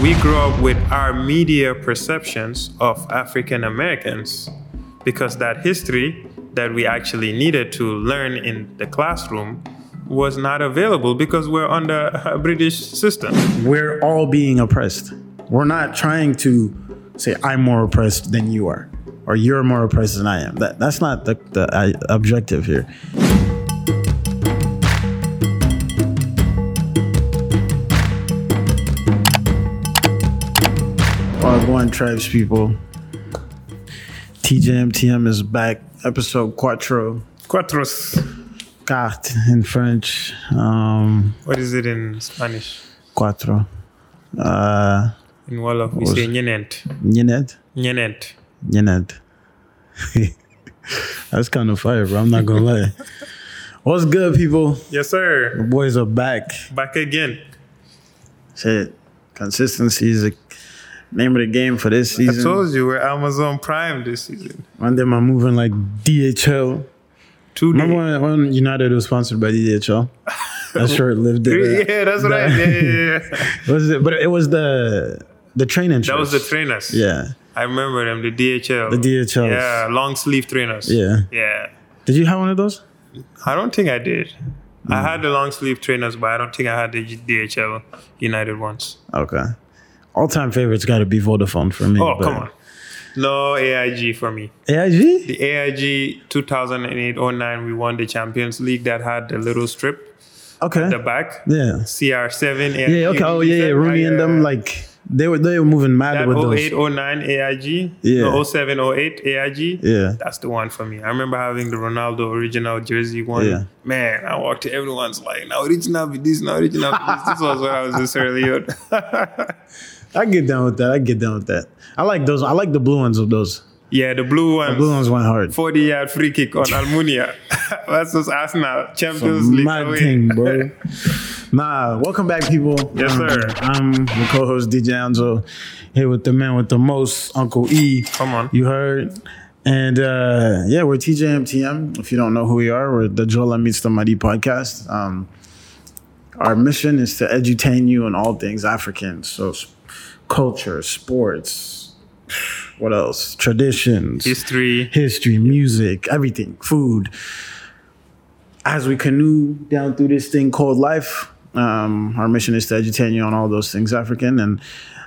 we grew up with our media perceptions of African Americans because that history that we actually needed to learn in the classroom was not available because we're under a British system. We're all being oppressed. We're not trying to say I'm more oppressed than you are, or you're more oppressed than I am. That that's not the, the uh, objective here. Wagwan tribes people. TJMTM is back. Episode Quattro. Cuatros. Quatre in French. Um, What is it in Spanish? cuatro. Uh, In Wolof, we say ñenent. Nyenet. Ñenent. Nyenet. That's kind of fire, bro. I'm not gonna lie. What's good, people? Yes, sir. The boys are back. Back again. Shit. Consistency is the name of the game for this season. I told you we're Amazon Prime this season. One day I'm moving like DHL. Two Remember when, when United was sponsored by DHL? That short lived it. Yeah, that's right. Yeah, yeah, yeah. Was it? But it was the the training. That was the trainers. Yeah. I remember them, the DHL. The DHL. Yeah, long sleeve trainers. Yeah. Yeah. Did you have one of those? I don't think I did. I Mm. had the long sleeve trainers, but I don't think I had the DHL United ones. Okay. All time favorites got to be Vodafone for me. Oh, come on. No AIG for me. AIG? The AIG 2008-09, we won the Champions League that had the little strip Okay. at the back. Yeah. CR7. Yeah. Okay. Oh, yeah. yeah. Rooney and them, like they were they were moving mad that with those. 08, 09 AIG. Yeah. No, 07, 08 AIG. Yeah. That's the one for me. I remember having the Ronaldo original jersey one. Yeah. Man, I walked to everyone's like, now original be this, now original be this. This was when I was this early. I get down with that. I get down with that. I like those. I like the blue ones of those. yeah, the blue ones. Blue ones went hard. 40 yard free kick on Almunia. That's just Arsenal. Champions League. Mad away. thing, bro. nah, welcome back, people. Yes, Um, sir. I'm the co-host DJ Anzo here with the man with the most, Uncle E. Come on. You heard. And uh, yeah, we're TJMTM. If you don't know who we are, we're the Jola Meets the Muddy podcast. Um, our mission is to edutain you on all things African. So, culture, sports, what else? Traditions, History. history, music, everything, food. As we canoe down through this thing called life, um, our mission is to educate you on all those things African. And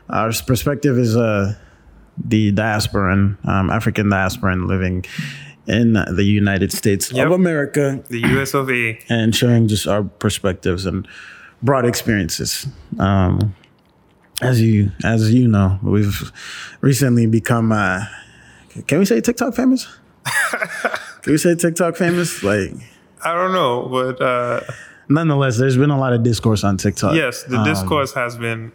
our perspective is uh, the diasporan, um, African diasporan living in the United States Yep. of America The US of A. and sharing just our perspectives and broad experiences. Um, as you as you know, we've recently become uh, can we say TikTok famous? can we say TikTok famous? Like I don't know, but uh, nonetheless, there's been a lot of discourse on TikTok. yes, the Um, discourse has been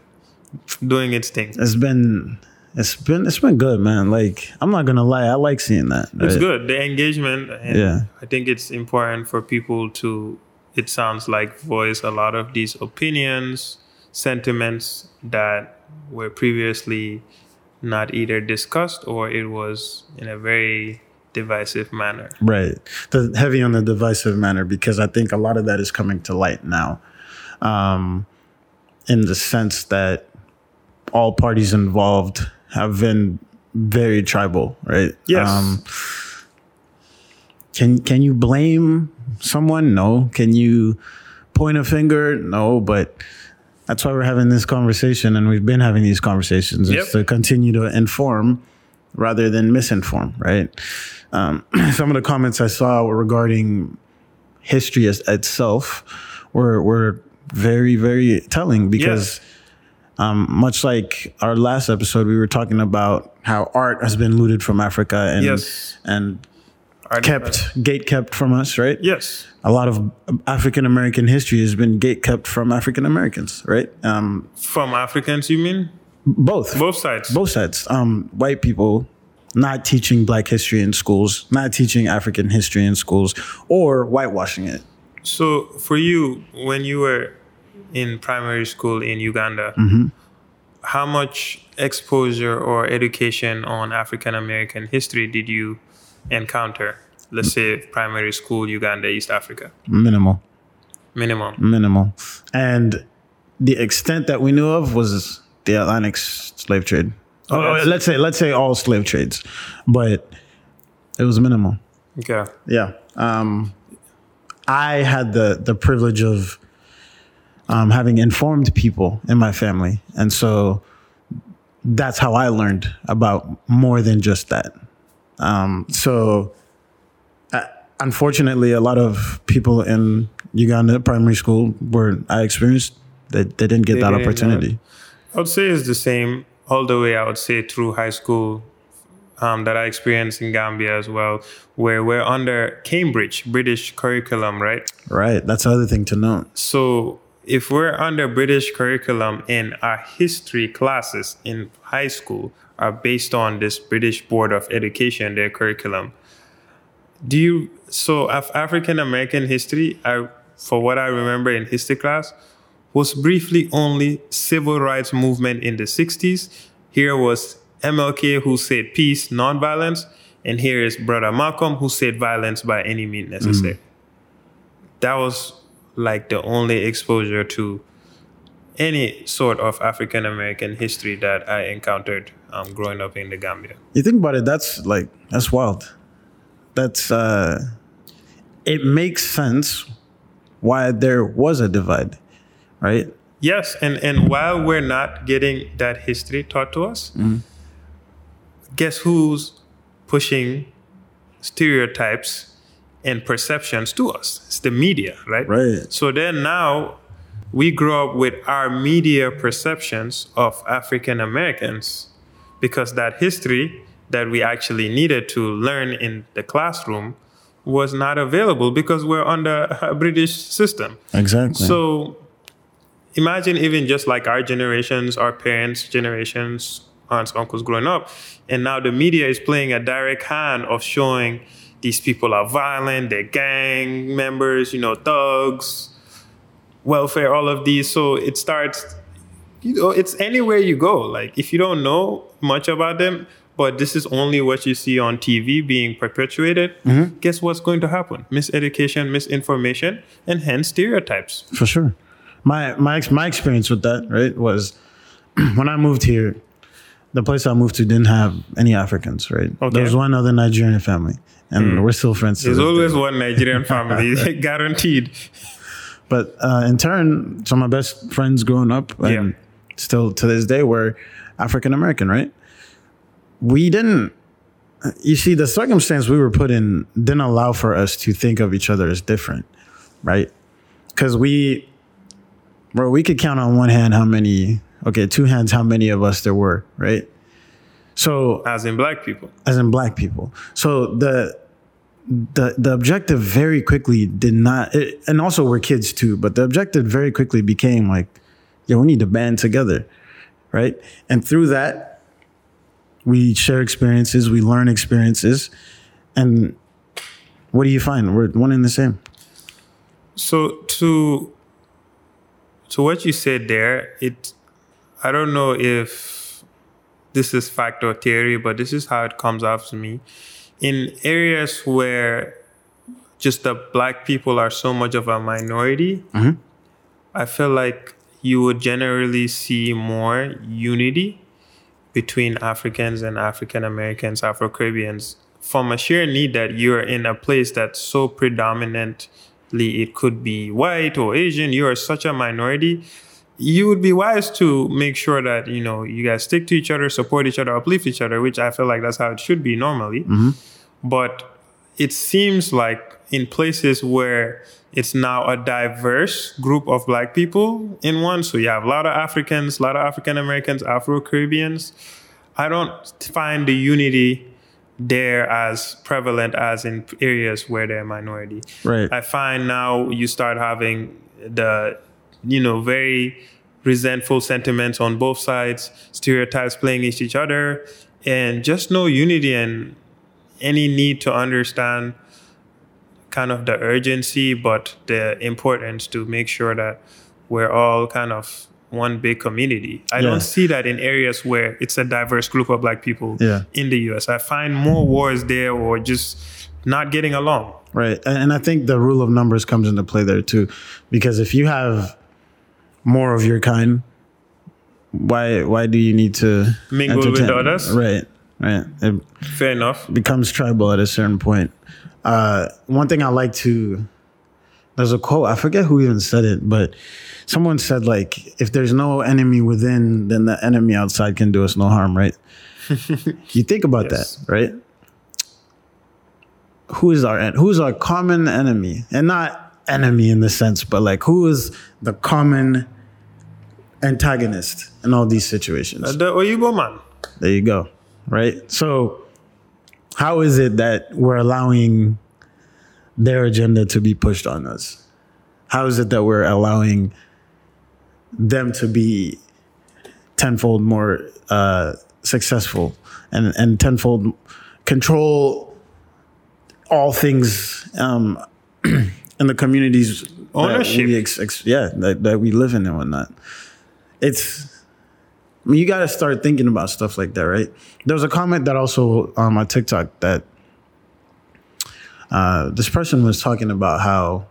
doing its thing. it's been it's been it's been good, man. Like I'm not gonna lie, I like seeing that. It's good. The engagement. And Yeah. I think it's important for people to, it sounds like, voice a lot of these opinions, sentiments that were previously not either discussed or it was in a very divisive manner. Right. The heavy on the divisive manner because I think a lot of that is coming to light now. Um, in the sense that all parties involved have been very tribal, right? Yes. Um, can can you blame someone? No. Can you point a finger? No, but that's why we're having this conversation and we've been having these conversations. Yep. To continue to inform rather than misinform, right? Um, some of the comments I saw were regarding history as, itself were were very very telling because um, much like our last episode, we were talking about how art has been looted from Africa and Yes. and kept gate kept from us, right? Yes. A lot of African American history has been gate kept from African Americans, right? Um, From Africans, you mean? both, Both sides. both sides. Um, white people not teaching Black history in schools, not teaching African history in schools, or whitewashing it. So for you, when you were in primary school in Uganda, Mm-hmm. how much exposure or education on African American history did you encounter? Let's say primary school, Uganda, East Africa, Minimal. Minimal. minimal. And the extent that we knew of was the Atlantic slave trade. Oh, Oh, let's say let's say all slave trades, but it was minimal. Okay. Yeah. Um, I had the the privilege of um, having informed people in my family, and so that's how I learned about more than just that. Um, so, unfortunately, a lot of people in Uganda primary school where I experienced that they, didn't get They that didn't, opportunity. I would say it's the same all the way. I would say through high school um, that I experienced in Gambia as well, where we're under Cambridge British curriculum, right? Right. That's the other thing to note. So if we're under British curriculum and our history classes in high school are based on this British Board of Education, their curriculum, do you so of African American history, I for what I remember in history class, was briefly only civil rights movement in the 60s. Here was MLK who said peace, nonviolence, and here is Brother Malcolm who said violence by any means necessary. That was like the only exposure to any sort of African American history that I encountered um, growing up in the Gambia. You think about it, that's like that's wild. That's uh it makes sense why there was a divide, right? Yes, and and while we're not getting that history taught to us, mm-hmm. guess who's pushing stereotypes and perceptions to us? It's the media, right? Right. So then now we grow up with our media perceptions of African Americans because that history that we actually needed to learn in the classroom was not available because we're under a British system. Exactly. So imagine even just like our generations, our parents' generations, aunts, uncles growing up, and now the media is playing a direct hand of showing these people are violent, they're gang members, you know, thugs, welfare, all of these. So it starts, you know, it's anywhere you go. Like if you don't know much about them, but this is only what you see on TV being perpetuated, guess what's going to happen? Miseducation, misinformation, and hence stereotypes. For sure. My my my experience with that, right, was when I moved here, the place I moved to didn't have any Africans, right? Okay. There was one other Nigerian family, and we're still friends. There's day. always one Nigerian family, guaranteed. But uh, in turn, some of my best friends growing up and Yeah. still to this day were African American, right? We didn't, uh, you see, the circumstance we were put in didn't allow for us to think of each other as different, right? Because we, bro, we could count on one hand how many, okay, two hands how many of us there were, right? So As in black people. as in black people. So the the the objective very quickly did not, it, and also we're kids too. But the objective very quickly became like, yeah, we need to band together, right? And through that, we share experiences, we learn experiences, and what do you find? We're one and the same. So to to what you said there, it I don't know if this is fact or theory, but this is how it comes off to me. In areas where just the black people are so much of a minority, mm-hmm. I feel like you would generally see more unity between Africans and African Americans, Afro Caribbeans, from a sheer need that you're in a place that's so predominantly, it could be white or Asian, you are such a minority. You would be wise to make sure that, you know, you guys stick to each other, support each other, uplift each other, which I feel like that's how it should be normally. Mm-hmm. But it seems like in places where it's now a diverse group of black people in one, so you have a lot of Africans, a lot of African Americans, Afro Caribbeans. I don't find the unity there as prevalent as in areas where they're a minority. Right. I find now you start having the, you know, very resentful sentiments on both sides, stereotypes playing against each other, and just no unity and any need to understand kind of the urgency, but the importance to make sure that we're all kind of one big community. I Yeah. don't see that in areas where it's a diverse group of black people Yeah. in the US. I find more wars there or just not getting along. Right. And I think the rule of numbers comes into play there too. Because if you have more of your kind, why why do you need to Mingle with entertain- others? Right, right. It Fair enough. becomes tribal at a certain point. Uh, one thing I like to there's a quote I forget who even said it, but someone said like if there's no enemy within, then the enemy outside can do us no harm, right? you think about Yes. that, right? Who is our en- who's our common enemy, and not enemy in the sense, but like who is the common antagonist in all these situations? Uh, the Oyibo man. There you go. Right. So, how is it that we're allowing their agenda to be pushed on us? How is it that we're allowing them to be tenfold more uh, successful and, and tenfold control all things um, in the communities that Ownership. we ex- ex- yeah, that, that we live in and whatnot. It's I mean, you got to start thinking about stuff like that, right? There was a comment that also on my TikTok that uh, this person was talking about how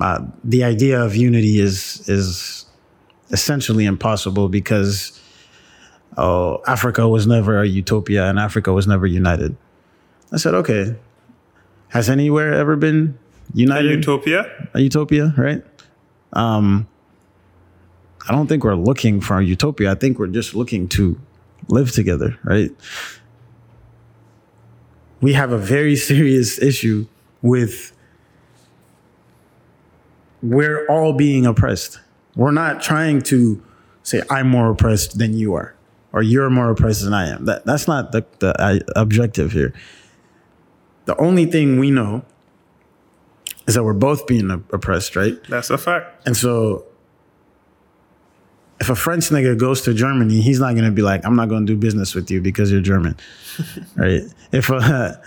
uh, the idea of unity is is essentially impossible because oh, Africa was never a utopia and Africa was never united. I said, okay, has anywhere ever been united? A Utopia. a utopia, right? Um, I don't think we're looking for a utopia. I think we're just looking to live together, right? We have a very serious issue with we're all being oppressed. We're not trying to say I'm more oppressed than you are, or you're more oppressed than I am. That that's not the the uh, objective here. The only thing we know is that we're both being oppressed, right? That's a fact. And so, if a French nigga goes to Germany, he's not gonna be like, "I'm not gonna do business with you because you're German," right? If a,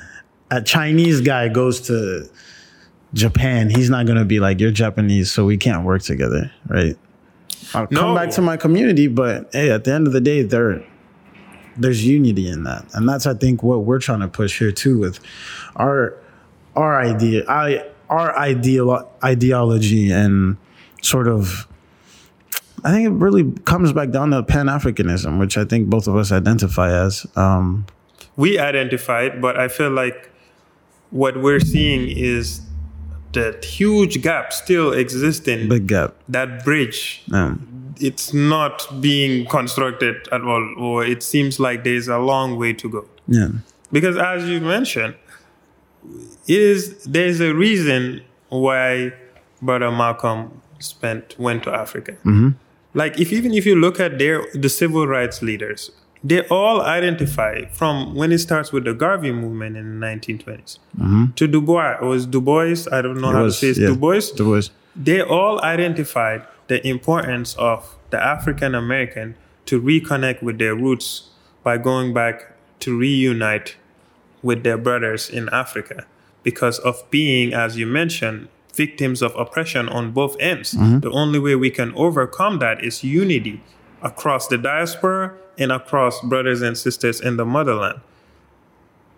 a Chinese guy goes to Japan, he's not gonna be like, "You're Japanese, so we can't work together," right? I'll come back to my community, but hey, at the end of the day, there there's unity in that, and that's I think what we're trying to push here too with our our idea, I our ideal ideology and sort of. I think it really comes back down to Pan Africanism, which I think both of us identify as. Um, we identified, but I feel like what we're seeing is that huge gap still existing. big gap. that bridge, Um, it's not being constructed at all, or it seems like there's a long way to go. yeah, Because as you mentioned, it is there's a reason why Brother Malcolm spent went to Africa. Like if even if you look at their the civil rights leaders, they all identify from when it starts with the Garvey movement in the 1920s mm-hmm. to Du Bois. It was Du Bois. I don't know It how was, to say it. yeah. Du Bois Du Bois. they all identified the importance of the African American to reconnect with their roots by going back to reunite with their brothers in Africa because of being, as you mentioned, victims of oppression on both ends. Mm-hmm. The only way we can overcome that is unity across the diaspora and across brothers and sisters in the motherland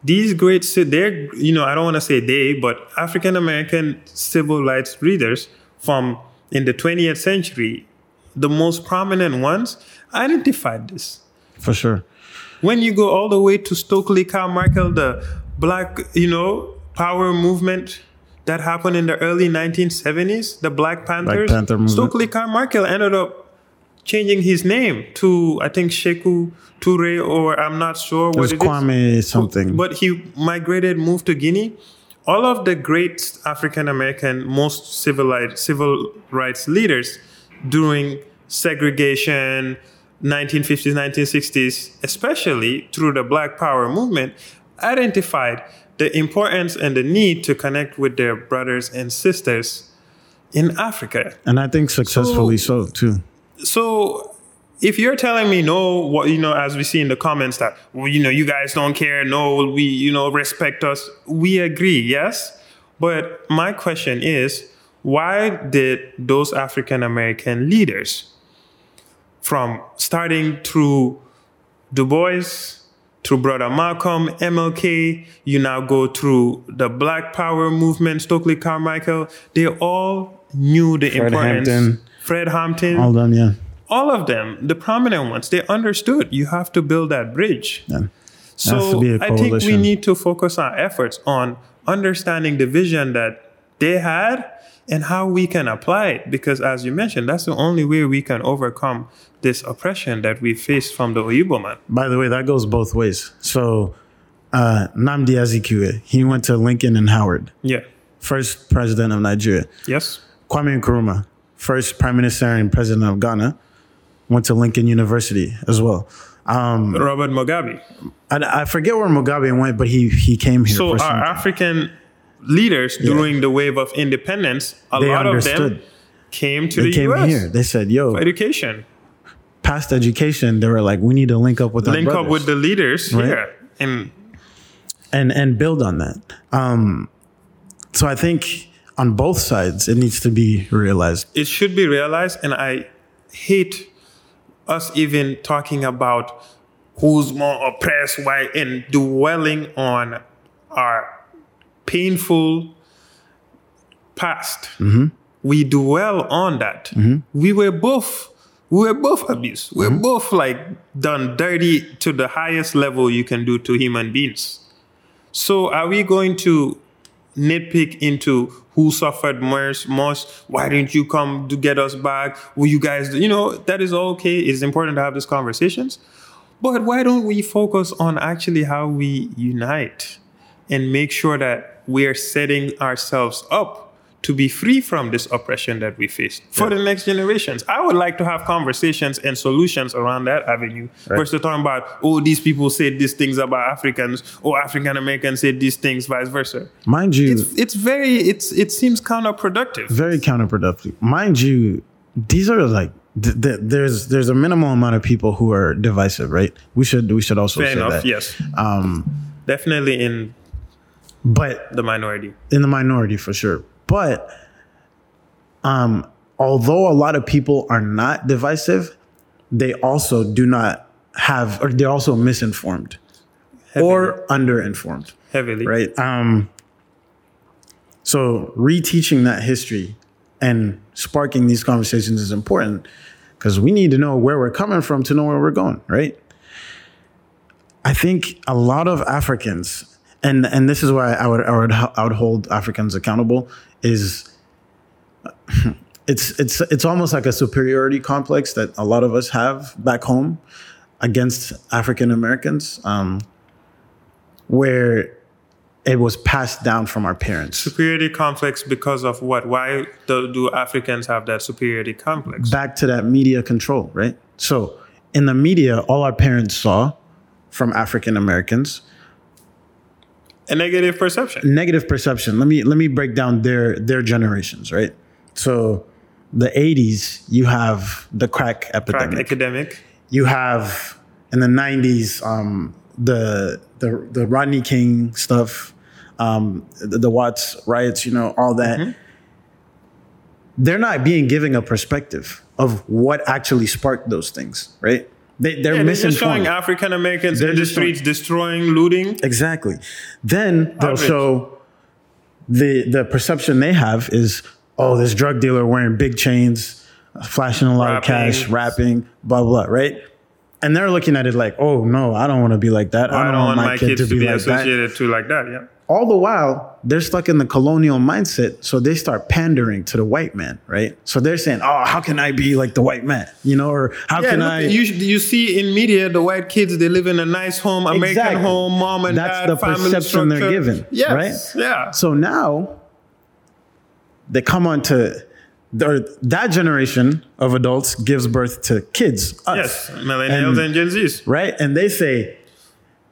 these great they're you know i don't want to say they but african american civil rights leaders from in the 20th century the most prominent ones identified this for sure. when you go all the way to stokely carmichael the black you know power movement that happened in the early 1970s the black panthers Black Panther movement. stokely carmichael ended up changing his name to i think sheku Toure or i'm not sure It what was it is Kwame something. but he migrated, moved to Guinea. All of the great African American, most civilized civil rights leaders during segregation, 1950s, 1960s, especially through the Black Power movement, identified the importance and the need to connect with their brothers and sisters in Africa. and I think successfully so, too. So if you're telling me no, what you know, as we see in the comments that well, you know, you guys don't care, no, we you know respect us, we agree, yes. But my question is, why did those African American leaders, from starting through Du Bois, through Brother Malcolm, MLK, you now go through the Black Power movement, Stokely Carmichael, they all knew the Fred importance. Hampton. Fred Hampton, All done, yeah. all of them, the prominent ones, they understood you have to build that bridge. Yeah. So I think we need to focus our efforts on understanding the vision that they had and how we can apply it. Because as you mentioned, that's the only way we can overcome this oppression that we faced from the Oyibo man. By the way, that goes both ways. So, uh, Nnamdi Azikiwe, he went to Lincoln and Howard, Yeah. first president of Nigeria. Yes. Kwame Nkrumah, first prime minister and president of Ghana, went to Lincoln University as well. Um, Robert Mugabe. I, I forget where Mugabe went, but he he came here. So for our African leaders during the wave of independence, a They lot of them came to they the came US here. They said, "Yo, for education. past education." They were like, "We need to link up with our Link up with the leaders here. And and and build on that. Um, so I think on both sides it needs to be realized. it should be realized and i hate us even talking about who's more oppressed why and dwelling on our painful past mm-hmm. we dwell on that mm-hmm. we were both we were both abused we were mm-hmm. both like done dirty to the highest level you can do to human beings so are we going to nitpick into who suffered most? Most? Why didn't you come to get us back? Will you guys? You know that is okay. It's important to have these conversations, but why don't we focus on actually how we unite and make sure that we are setting ourselves up to be free from this oppression that we face for the next generations. I would like to have conversations and solutions around that avenue versus talking about, oh, these people said these things about Africans, or African Americans said these things, vice versa. Mind you, It's, it's very, it's it seems counterproductive. very counterproductive. Mind you, these are like th- th- there's there's a minimal amount of people who are divisive, right? We should we should also Fair say enough, that. yes. Um, Definitely in but the minority. in the minority for sure. But um, although a lot of people are not divisive, they also do not have, or they're also misinformed or underinformed, Heavily. right? Um, so reteaching that history and sparking these conversations is important because we need to know where we're coming from to know where we're going, right? I think a lot of Africans, and and this is why I would I would I would hold Africans accountable is it's it's it's almost like a superiority complex that a lot of us have back home against African Americans, um, where it was passed down from our parents. Superiority complex because of what? Why do, do Africans have that superiority complex? Back to that media control, right? So in the media, all our parents saw from African Americans A negative perception. negative perception. Let me let me break down their their generations, right? So the 80s, you have the crack epidemic. Crack academic. you have in the 90s um, the the the Rodney King stuff, um, the, the Watts riots, you know, all that. They're not being given a perspective of what actually sparked those things, right? They, they're Yeah, they're misinformed. showing African Americans in the streets destroying, looting. Exactly. Then they'll Average. show the the perception they have is oh this drug dealer wearing big chains, flashing a lot of cash, rapping, blah blah, right? And they're looking at it like, oh no, I don't want to be like that. I don't want my kids to be, associated to like that. Yeah. All the while, they're stuck in the colonial mindset, so they start pandering to the white man, right? So they're saying, "Oh, how can I be like the white man?" You know, or how Yeah, can look, I? you, you see in media the white kids they live in a nice home, American Exactly. home, mom and dad. That's dad, the family perception they're given, Yes, right? Yeah. So now they come on to or that generation of adults gives birth to kids, us, Yes. Millennials and, And- Gen Zs. right? And they say,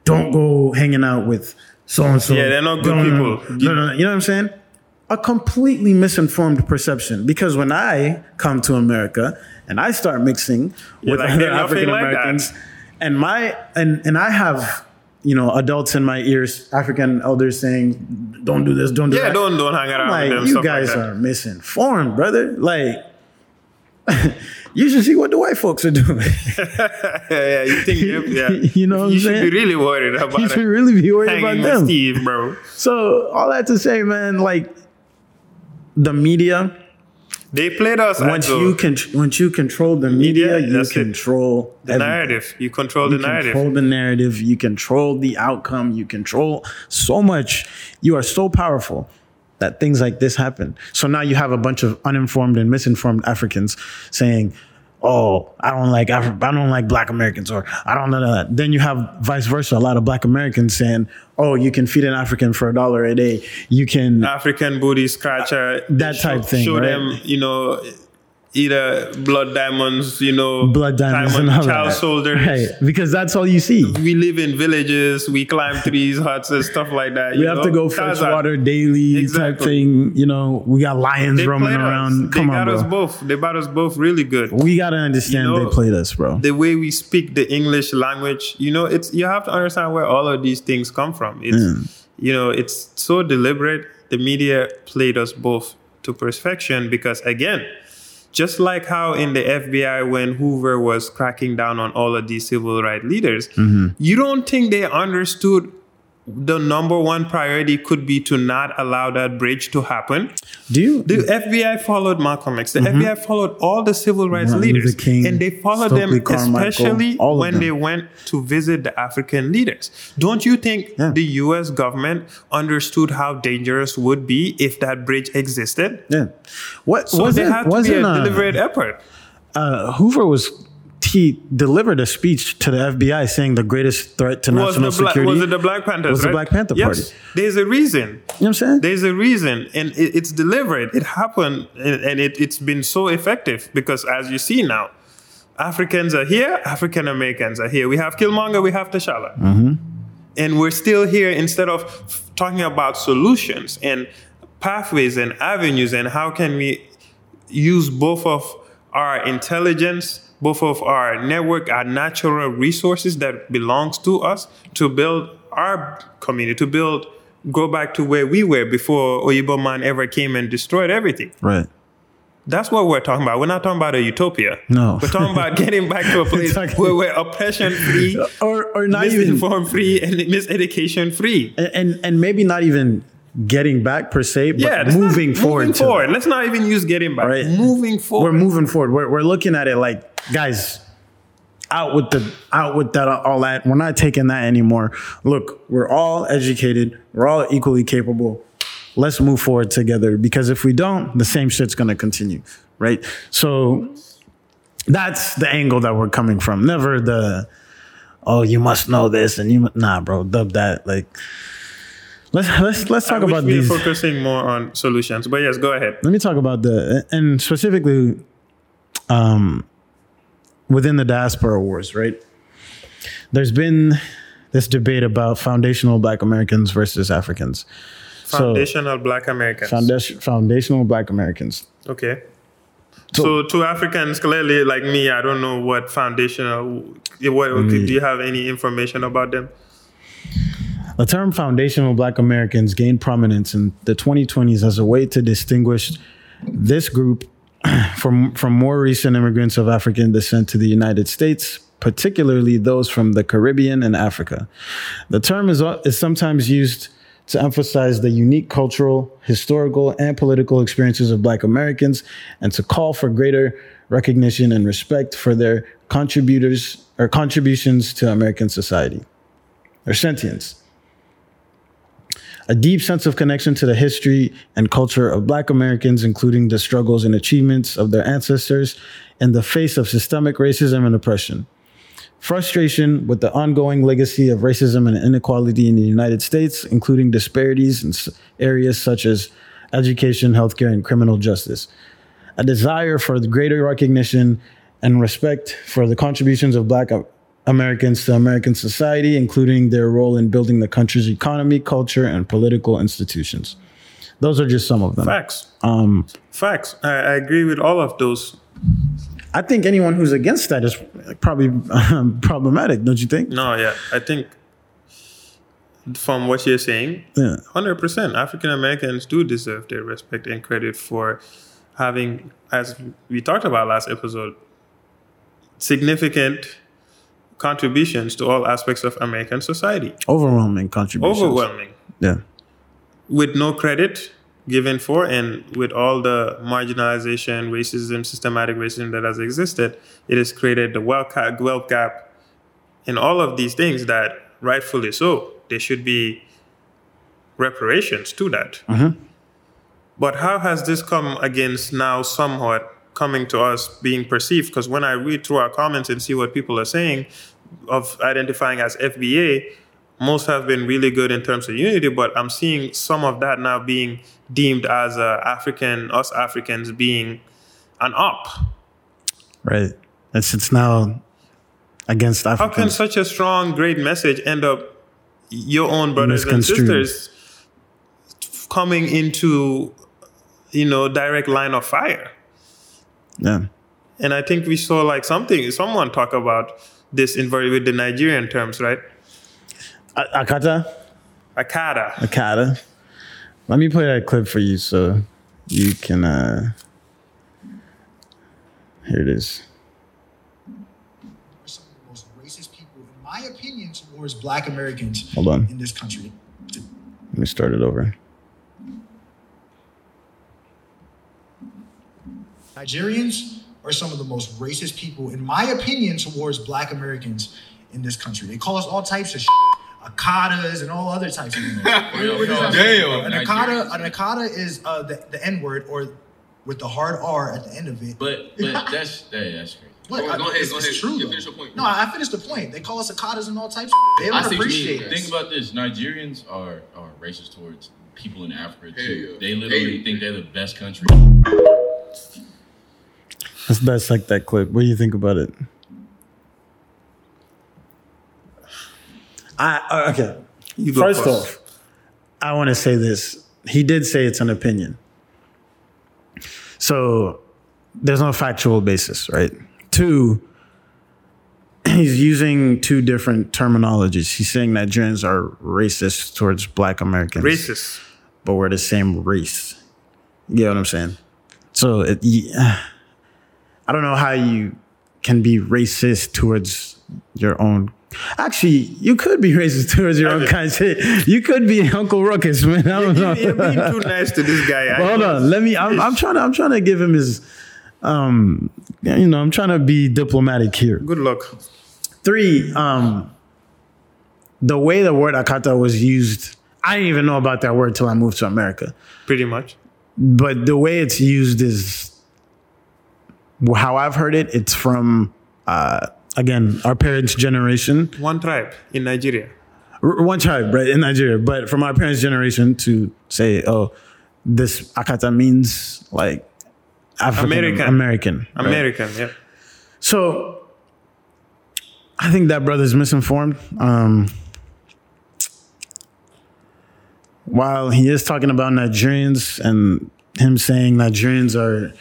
"Don't go hanging out with so and so." Yeah, they're not good people. No, no, no. You know what I'm saying? A completely misinformed perception. Because when I come to America and I start mixing with like, other "They're nothing African like that." Americans, and my and and I have you know adults in my ears, African elders saying, "Don't do this, don't do Yeah, that." Yeah, don't don't hang around like with them. you guys like are misinformed, brother. Like you should see what the white folks are doing. yeah, yeah. You think yeah, You know you should saying? be really worried about you should really be worried about them. Steve, bro. So all that to say, man, like the media They played us once you can once you control the media, Media, you it. control the everything. narrative. You control You the narrative. You control the narrative. You control the outcome. You control so much. You are so powerful that things like this happen. So now you have a bunch of uninformed and misinformed Africans saying, "Oh, I don't like Afri- I don't like Black Americans," or "I don't know that." Then you have vice versa. A lot of Black Americans saying, "Oh, you can feed an African for a dollar a day. You can." African booty scratcher. That show, type thing, Show right? them, you know, either blood diamonds, you know, Blood diamonds diamond all child soldiers. Right, because that's all you see. We live in villages. We climb trees, huts, and stuff like that. We have know? to go fetch water daily type thing. You know, we got lions They roaming around. They Come got on, us bro. both. They got us both really good. We gotta understand You know, they played us, bro. the way we speak the English language, you know, it's you have to understand where all of these things come from. It's mm. you know, it's so deliberate. The media played us both to perfection because again, just like how in the FBI when Hoover was cracking down on all of these civil rights leaders, mm-hmm. you don't think they understood the number one priority could be to not allow that bridge to happen. Do you? The FBI followed Malcolm X. The FBI followed all the civil rights Mm-hmm. Martin leaders, King, and they followed Stokely them Carmichael, especially all when them. they went to visit the African leaders. Don't you think Yeah. the U.S. government understood how dangerous would be if that bridge existed? yeah. What So was it? wasn't a uh, deliberate effort. uh, Hoover was he delivered a speech to the FBI saying the greatest threat to Was national Black, security was it the Black Panthers? was the? Black Panther yes. Party. There's a reason. You know what I'm saying? There's a reason, and it, it's deliberate. It happened, and, and it, it's been so effective because, as you see now, Africans are here, African Americans are here. We have Killmonger, we have T'Challa. Mm-hmm. And we're still here instead of f- talking about solutions and pathways and avenues and how can we use both of our intelligence, both of our network, our natural resources that belongs to us to build our community, to build, go back to where we were before Oyibo man ever came and destroyed everything. right. That's what we're talking about. We're not talking about a utopia. No. We're talking about getting back to a place Exactly. where we're oppression free, Or or not even free, and miseducation free. and and maybe not even getting back per se, but Yeah, not- moving forward. Moving to forward. Let's not even use getting back. Right. Moving forward. we're moving forward. We're, we're looking at it like, guys, out with the out with that all that. We're not taking that anymore. Look, we're all educated. We're all equally capable. Let's move forward together because if we don't, the same shit's gonna continue, right? So that's the angle that we're coming from. Never the oh, you must know this and you mu-" nah, bro. Dub that. Like let's let's let's talk about these. focusing more on solutions. But yes, go ahead. let me talk about the and specifically um within the diaspora wars right there's been this debate about foundational black americans versus africans Foundational Black Americans. foundation, foundational black americans okay. So, to Africans, clearly, like me, I don't know what foundational. What Mm. do you have any information about them? the term foundational black americans gained prominence in the 2020s as a way to distinguish this group from from more recent immigrants of african descent to the united states particularly those from the caribbean and africa the term is, uh, is sometimes used to emphasize the unique cultural, historical, and political experiences of Black Americans and to call for greater recognition and respect for their contributors or contributions to American society or sentience. A deep sense of connection to the history and culture of Black Americans, including the struggles and achievements of their ancestors in the face of systemic racism and oppression frustration with the ongoing legacy of racism and inequality in the United States, including disparities in areas such as education, healthcare, and criminal justice. A desire for greater recognition and respect for the contributions of Black A- Americans to American society, including their role in building the country's economy, culture, and political institutions. Those are just some of them. Facts. Um, Facts. I, I agree with all of those. I think anyone who's against that is probably um, problematic, don't you think? No, yeah. I think from what you're saying, Yeah. 100% African Americans do deserve their respect and credit for having, as we talked about last episode, significant contributions to all aspects of American society. Overwhelming contributions. Overwhelming. Yeah. With no credit, given for, and with all the marginalization, racism, systematic racism that has existed, it has created the wealth gap, wealth gap in all of these things that rightfully so, there should be reparations to that. Mm-hmm. But how has this come against now somewhat coming to us being perceived? Because when I read through our comments and see what people are saying of identifying as FBA, most have been really good in terms of unity, but I'm seeing some of that now being deemed as uh, African, us Africans being an up. Right. It's it's now against African. How can such a strong, great message end up your own brothers and sisters coming into, you know, direct line of fire? Yeah. And I think we saw like something, someone talk about this in very with the Nigerian terms, right? A- Akata, Akada. Akata. Let me play that clip for you so you can. uh Here it is. are some of the most racist people, in my opinion, towards black Americans Hold on. in this country. Let me start it over. Nigerians are some of the most racist people, in my opinion, towards black Americans in this country. They call us all types of shit, akadas and all other types of things. Damn. An akada, an akada is uh, the, the N word or with the hard R at the end of it. But but that's that, that's crazy. What? Go- I- go ahead, it's, go it's true. You finish your point. No, I I finished the point. They call us akadas and all types. Of They don't see appreciate mean. us. Think about this: Nigerians are are racist towards people in Africa Hell too. yeah. They literally Hell think they're the best country. Let's dissect that clip. What do you think about it? I uh, okay. You First first. off, I want to say this. He did say it's an opinion. So there's no factual basis, right? Two, he's using two different terminologies. He's saying Nigerians are racist towards black Americans. Racist. But we're the same race. You get what I'm saying? So it, yeah, I don't know how you can be racist towards your own. Actually, you could be racist towards your own kind. Shit, you could be Uncle Ruckus, man. I don't know. You're being too nice to this guy. I Well, hold on. Let me. I'm, I'm trying to. I'm trying to give him his. Um, you know, I'm trying to be diplomatic here. Good luck. Three. Um, the way the word akata was used, I didn't even know about that word till I moved to America. Pretty much. But the way it's used is how I've heard it. It's from uh, again our parents' generation. One tribe in Nigeria. R- one tribe, right, in Nigeria. But from our parents' generation to say, oh, this akata means like African American. American. right? American, yeah. So I think that brother's misinformed. Um, while he is talking about Nigerians and him saying Nigerians are,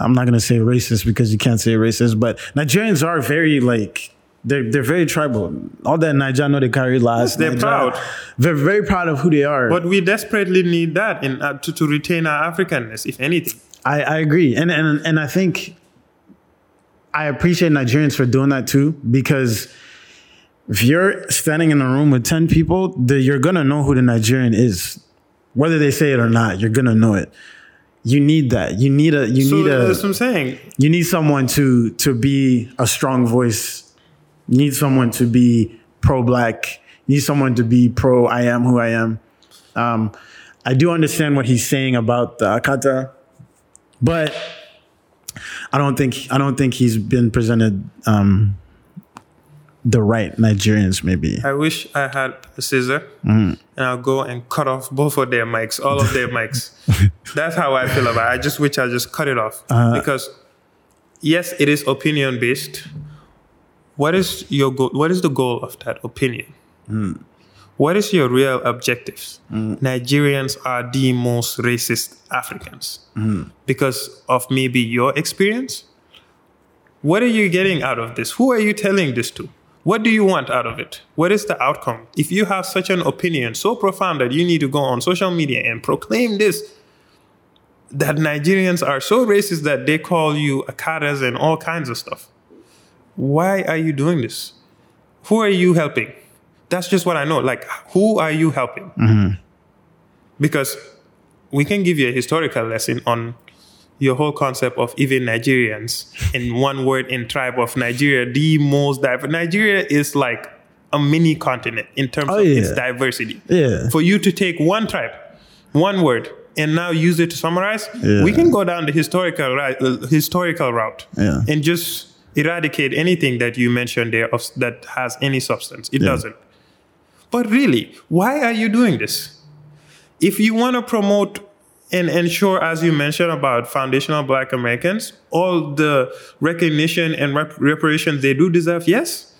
I'm not gonna say racist because you can't say racist, but Nigerians are very like they're they're very tribal. All that Naija know they carry last. They're Niger- proud. They're very proud of who they are. But we desperately need that in uh, to, to retain our Africanness, if anything. I, I agree, and and and I think I appreciate Nigerians for doing that too because if you're standing in a room with ten people, the, you're gonna know who the Nigerian is, whether they say it or not. You're gonna know it. You need that. You need a. You So need a that's what. I'm saying. You need someone to to be a strong voice. You need someone to be pro black. You need someone to be pro. I am who I am. Um, I do understand what he's saying about the akata, but I don't think I don't think he's been presented um, the right Nigerians. Maybe I wish I had a scissor Mm-hmm. and I'll go and cut off both of their mics, all of their mics. That's how I feel about it. I just wish I just cut it off. Uh-huh. because yes, it is opinion based. What is your goal? What is the goal of that opinion? Mm. What is your real objectives? Nigerians are the most racist Africans Mm. because of maybe your experience. What are you getting out of this? Who are you telling this to? What do you want out of it? What is the outcome? If you have such an opinion so profound that you need to go on social media and proclaim this, that Nigerians are so racist that they call you akaras and all kinds of stuff. Why are you doing this? Who are you helping? That's just what I know. Like, who are you helping? Mm-hmm. Because we can give you a historical lesson on your whole concept of even Nigerians in one word in tribe of Nigeria, the most diverse. Nigeria is like a mini continent in terms Oh, of its diversity. Yeah. For you to take one tribe, one word, and now use it to summarize, Yeah. we can go down the historical ri- uh, historical route Yeah. and just eradicate anything that you mentioned there of, that has any substance. It Yeah. doesn't. But really, why are you doing this? If you want to promote and ensure, as you mentioned about foundational Black Americans, all the recognition and rep- reparations they do deserve, yes.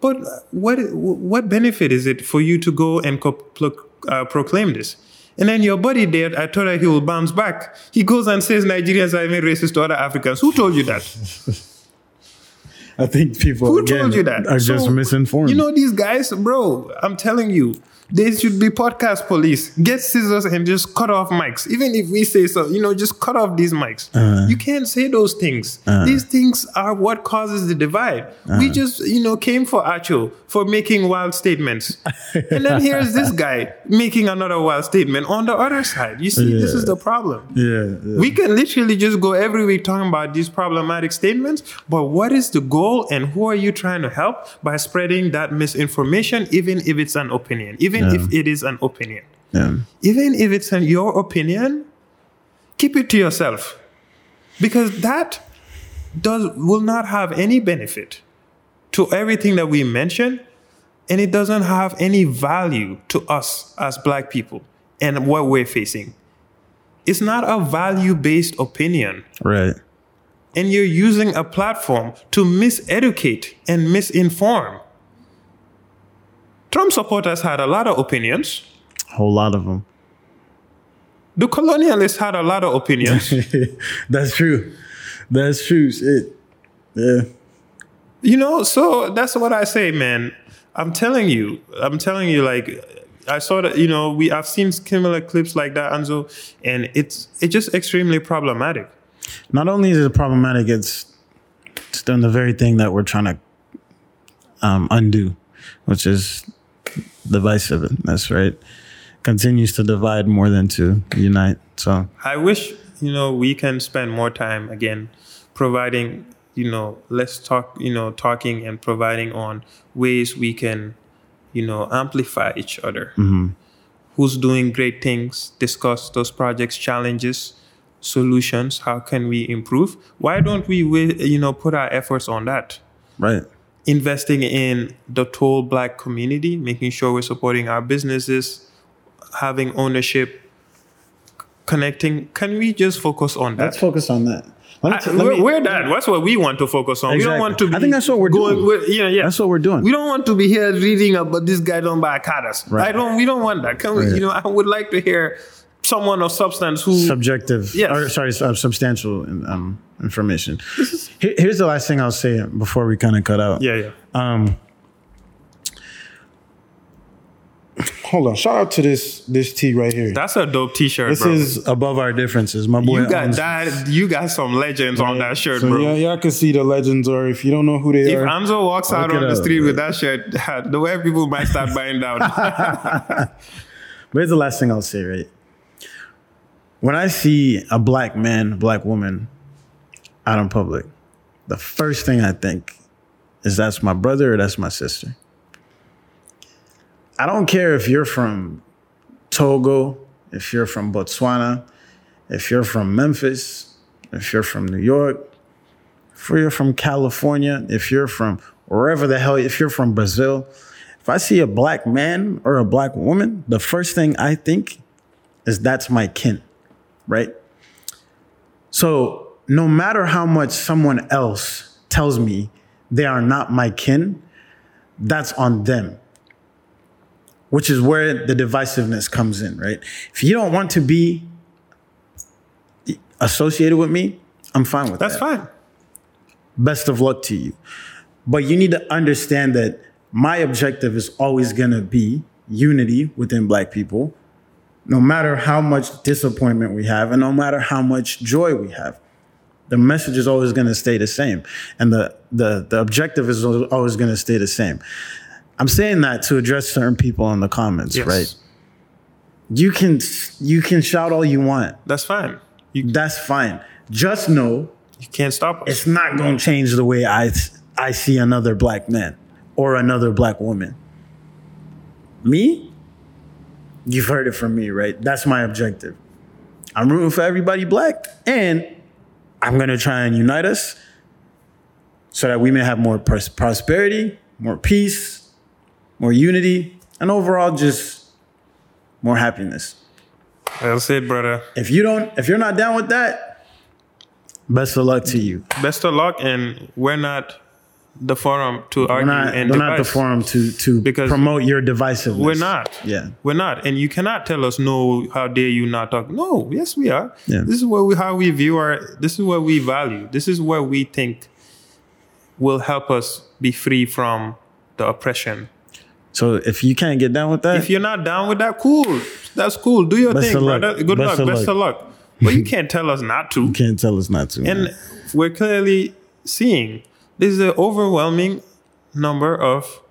But what what benefit is it for you to go and co- pro- uh, proclaim this? And then your buddy there, I told her he will bounce back. He goes and says Nigerians are even racist to other Africans. Who told you that? I think people Who again, told you that? are just So, misinformed. You know these guys, bro. I'm telling you, they should be podcast police. Get scissors and just cut off mics. Even if we say so, you know, just cut off these mics. Uh-huh. you can't say those things. These things are what causes the divide. Uh-huh. We just, you know, came for Acho for making wild statements, and then here's this guy making another wild statement on the other side. You see, this is the problem. yeah, yeah. We can literally just go every week talking about these problematic statements, but what is the goal and who are you trying to help by spreading that misinformation, even if it's an opinion, even if it is an opinion? yeah. Even if it's an, your opinion, keep it to yourself because that does will not have any benefit to everything that we mentioned and it doesn't have any value to us as black people and what we're facing it's not a value-based opinion Right. and you're using a platform to miseducate and misinform trump supporters had a lot of opinions A whole lot of them. the colonialists had a lot of opinions That's true. That's true. Shit. Yeah. You know, so that's what I say, man. I'm telling you, I'm telling you, like I saw that, you know, we I've seen similar clips like that, Anzo, and it's it's just extremely problematic. Not only is it problematic, it's it's doing the very thing that we're trying to um, undo, which is divisiveness, right? Continues to divide more than to unite. So I wish, you know, we can spend more time again providing, you know, let's talk, you know, talking and providing on ways we can, you know, amplify each other. Mm-hmm. Who's doing great things, discuss those projects, challenges, solutions. How can we improve? Why don't we, you know, put our efforts on that? right. Investing in the whole black community, making sure we're supporting our businesses, having ownership, connecting. Can we just focus on that? Let's focus on that. Let me I- t- we're, me- we're that. That's what we want to focus on. We don't want to. Be I think that's what we're going, doing. we're- yeah, yeah. That's what we're doing. We don't want to be here reading about this guy don't buy cadas. Right. I don't. We don't want that. Can we? Right. You know, I would like to hear someone of substance who. subjective Yes. or sorry uh, substantial um, information Here- here's the last thing i'll say before we kind of cut out yeah, yeah. um hold on shout out to this this tea right here That's a dope T-shirt, this bro. is above our differences my boy you got that. You got some legends on that shirt, so bro. yeah, y'all can see the legends or if you don't know who they If are If Anzo walks out on the up, street bro. with that shirt, the way people might start buying down. But here's the last thing I'll say, right? When I see a black man, black woman out in public, the first thing I think is that's my brother or that's my sister. I don't care if you're from Togo, if you're from Botswana, if you're from Memphis, if you're from New York, if you're from California, if you're from wherever the hell, if you're from Brazil, if I see a black man or a black woman, the first thing I think is that's my kin, right? So no matter how much someone else tells me they are not my kin, that's on them. Which is where the divisiveness comes in, right? If you don't want to be associated with me, I'm fine with That's that That's fine. best of luck to you. But you need to understand that my objective is always going to be unity within black people, no matter how much disappointment we have and no matter how much joy we have. The message is always going to stay the same. And the, the, the objective is always going to stay the same. I'm saying that to address certain people in the comments, Yes. right? You can you can shout all you want. That's fine. You, That's fine. Just know you can't stop us. it's not going to change the way I I see another black man or another black woman. Me? You've heard it from me, right? That's my objective. I'm rooting for everybody black and I'm going to try and unite us so that we may have more pros- prosperity, more peace, more unity, and overall just more happiness. That's it, brother. If you don't if you're not down with that, best of luck to you. Best of luck, and we're not the forum to We're argue not, and we're not the forum to to Because promote your divisiveness. We're not. Yeah. We're not. And you cannot tell us, no, how dare you not talk. No, yes, we are. Yeah. This is what we how we view our this is what we value. This is what we think will help us be free from the oppression. So if you can't get down with that, If you're not down with that, cool. That's cool. Do your thing, brother. Good Best luck. of Best luck. of luck. But you can't tell us not to. you can't tell us not to. And man. we're clearly seeing this is an overwhelming number of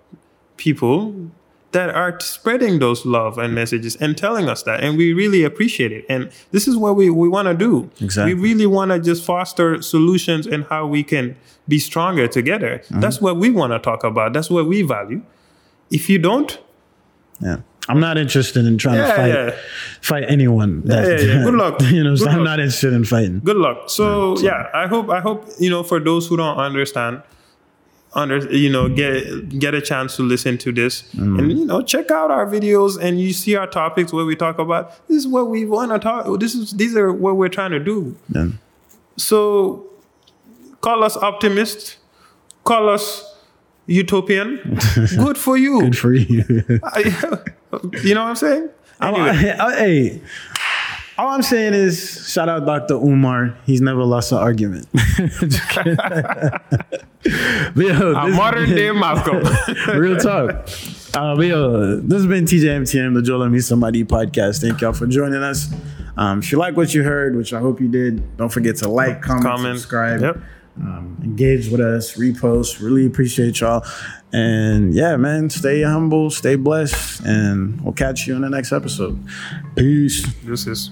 people that are spreading those love and messages and telling us that. And we really appreciate it. And this is what we, we want to do. Exactly. We really want to just foster solutions and how we can be stronger together. Mm-hmm. That's what we want to talk about. That's what we value. If you don't, yeah. I'm not interested in trying to fight yeah. fight anyone. That, yeah, yeah. Good luck. you know, so Good I'm not interested in fighting. good luck. So yeah, I hope I hope you know for those who don't understand, under you know get get a chance to listen to this mm. and you know check out our videos and you see our topics where we talk about this is what we want to talk. This is these are what we're trying to do. Yeah. So call us optimists call us utopian. Good for you. Good for you. you know what I'm saying? Anyway. I- I- hey, all I'm saying is shout out Dr. Umar. He's never lost an argument. Just kidding. But yo, A modern day Malcolm. Real talk. Uh, but yo, this has been TJMTM, the Joel and Me Somebody podcast. Thank y'all for joining us. Um, if you like what you heard, which I hope you did, don't forget to like, comment, Comment. subscribe, Yep. Um, engage with us, repost. Really appreciate y'all. And yeah, man, stay humble, stay blessed, and we'll catch you in the next episode. Peace. This is.